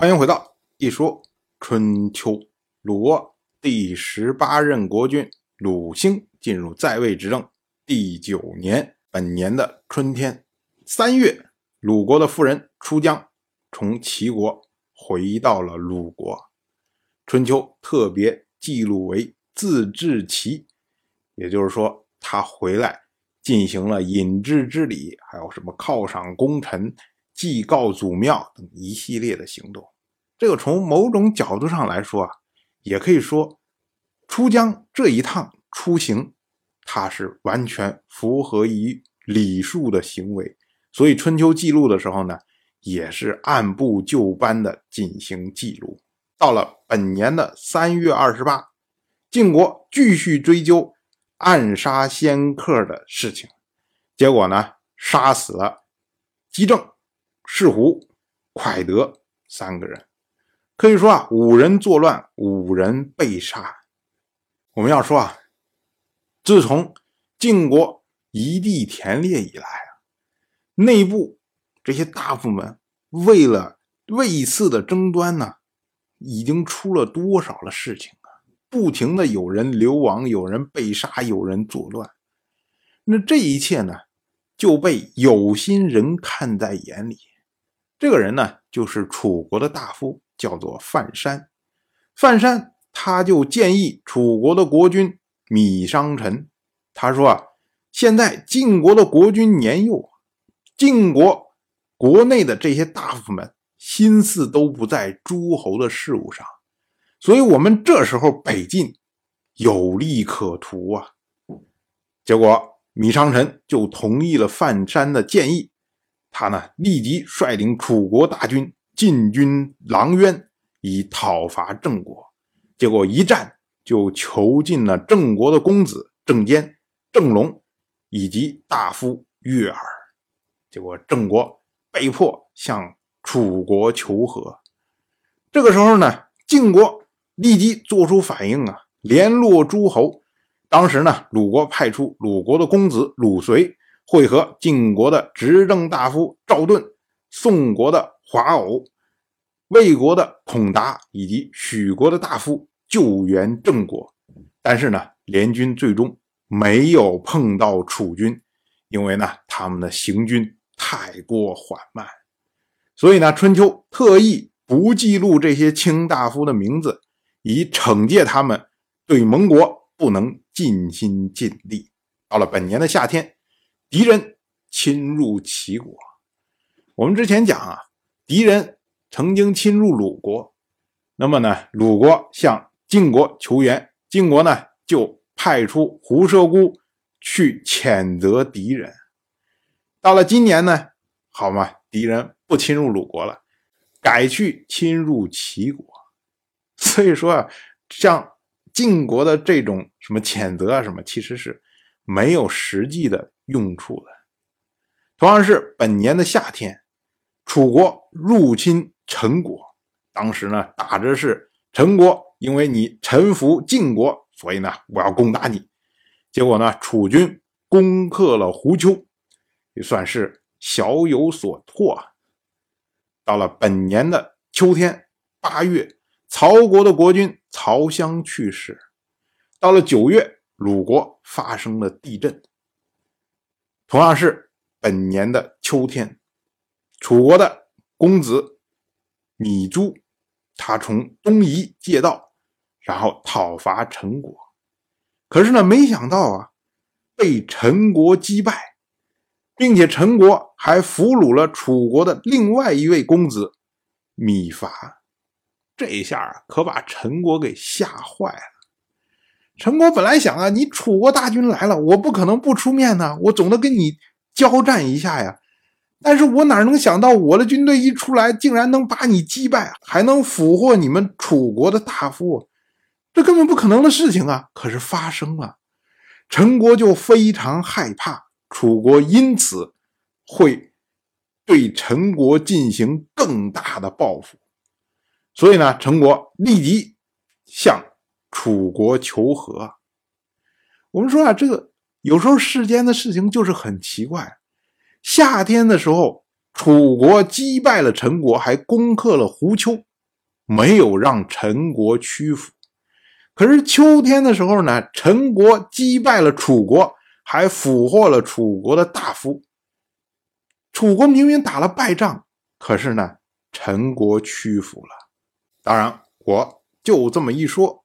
欢迎回到一说春秋。鲁国第十八任国君鲁兴进入在位执政第九年，本年的春天三月，鲁国的夫人出江从齐国回到了鲁国。春秋特别记录为自治齐，也就是说，他回来进行了引之之礼，还有什么犒赏功臣。祭告祖庙等一系列的行动，这个从某种角度上来说啊，也可以说出江这一趟出行，它是完全符合于礼数的行为。所以春秋记录的时候呢，也是按部就班的进行记录。到了本年的三月二十八，晋国继续追究暗杀仙客的事情，结果呢，杀死了姬正。士胡、蒯德三个人，可以说啊，五人作乱，五人被杀。我们要说啊，自从晋国一地田猎以来啊，内部这些大夫们为了位次的争端呢，已经出了多少的事情啊！不停的有人流亡，有人被杀，有人作乱。那这一切呢，就被有心人看在眼里。这个人呢，就是楚国的大夫，叫做范山。范山他就建议楚国的国君米商臣，他说啊，现在晋国的国君年幼，晋国国内的这些大夫们心思都不在诸侯的事务上，所以我们这时候北进有利可图啊。结果米商臣就同意了范山的建议。他呢，立即率领楚国大军进军狼渊，以讨伐郑国。结果一战就囚禁了郑国的公子郑坚、郑龙以及大夫月耳。结果郑国被迫向楚国求和。这个时候呢，晋国立即做出反应啊，联络诸侯。当时呢，鲁国派出鲁国的公子鲁随。会合晋国的执政大夫赵盾、宋国的华偶、魏国的孔达以及许国的大夫救援郑国，但是呢，联军最终没有碰到楚军，因为呢，他们的行军太过缓慢，所以呢，春秋特意不记录这些卿大夫的名字，以惩戒他们对盟国不能尽心尽力。到了本年的夏天。敌人侵入齐国，我们之前讲啊，敌人曾经侵入鲁国，那么呢，鲁国向晋国求援，晋国呢就派出胡射姑去谴责敌人。到了今年呢，好嘛，敌人不侵入鲁国了，改去侵入齐国，所以说啊，像晋国的这种什么谴责啊什么，其实是没有实际的。用处的，同样是本年的夏天，楚国入侵陈国。当时呢，打着是陈国，因为你臣服晋国，所以呢，我要攻打你。结果呢，楚军攻克了胡丘，也算是小有所获。到了本年的秋天八月，曹国的国君曹襄去世。到了九月，鲁国发生了地震。同样是本年的秋天，楚国的公子芈珠，他从东夷借道，然后讨伐陈国。可是呢，没想到啊，被陈国击败，并且陈国还俘虏了楚国的另外一位公子芈伐。这一下啊，可把陈国给吓坏了。陈国本来想啊，你楚国大军来了，我不可能不出面呢，我总得跟你交战一下呀。但是我哪能想到，我的军队一出来，竟然能把你击败，还能俘获你们楚国的大夫，这根本不可能的事情啊！可是发生了，陈国就非常害怕，楚国因此会对陈国进行更大的报复，所以呢，陈国立即向。楚国求和，我们说啊，这个有时候世间的事情就是很奇怪。夏天的时候，楚国击败了陈国，还攻克了胡丘，没有让陈国屈服。可是秋天的时候呢，陈国击败了楚国，还俘获了楚国的大夫。楚国明明打了败仗，可是呢，陈国屈服了。当然，我就这么一说，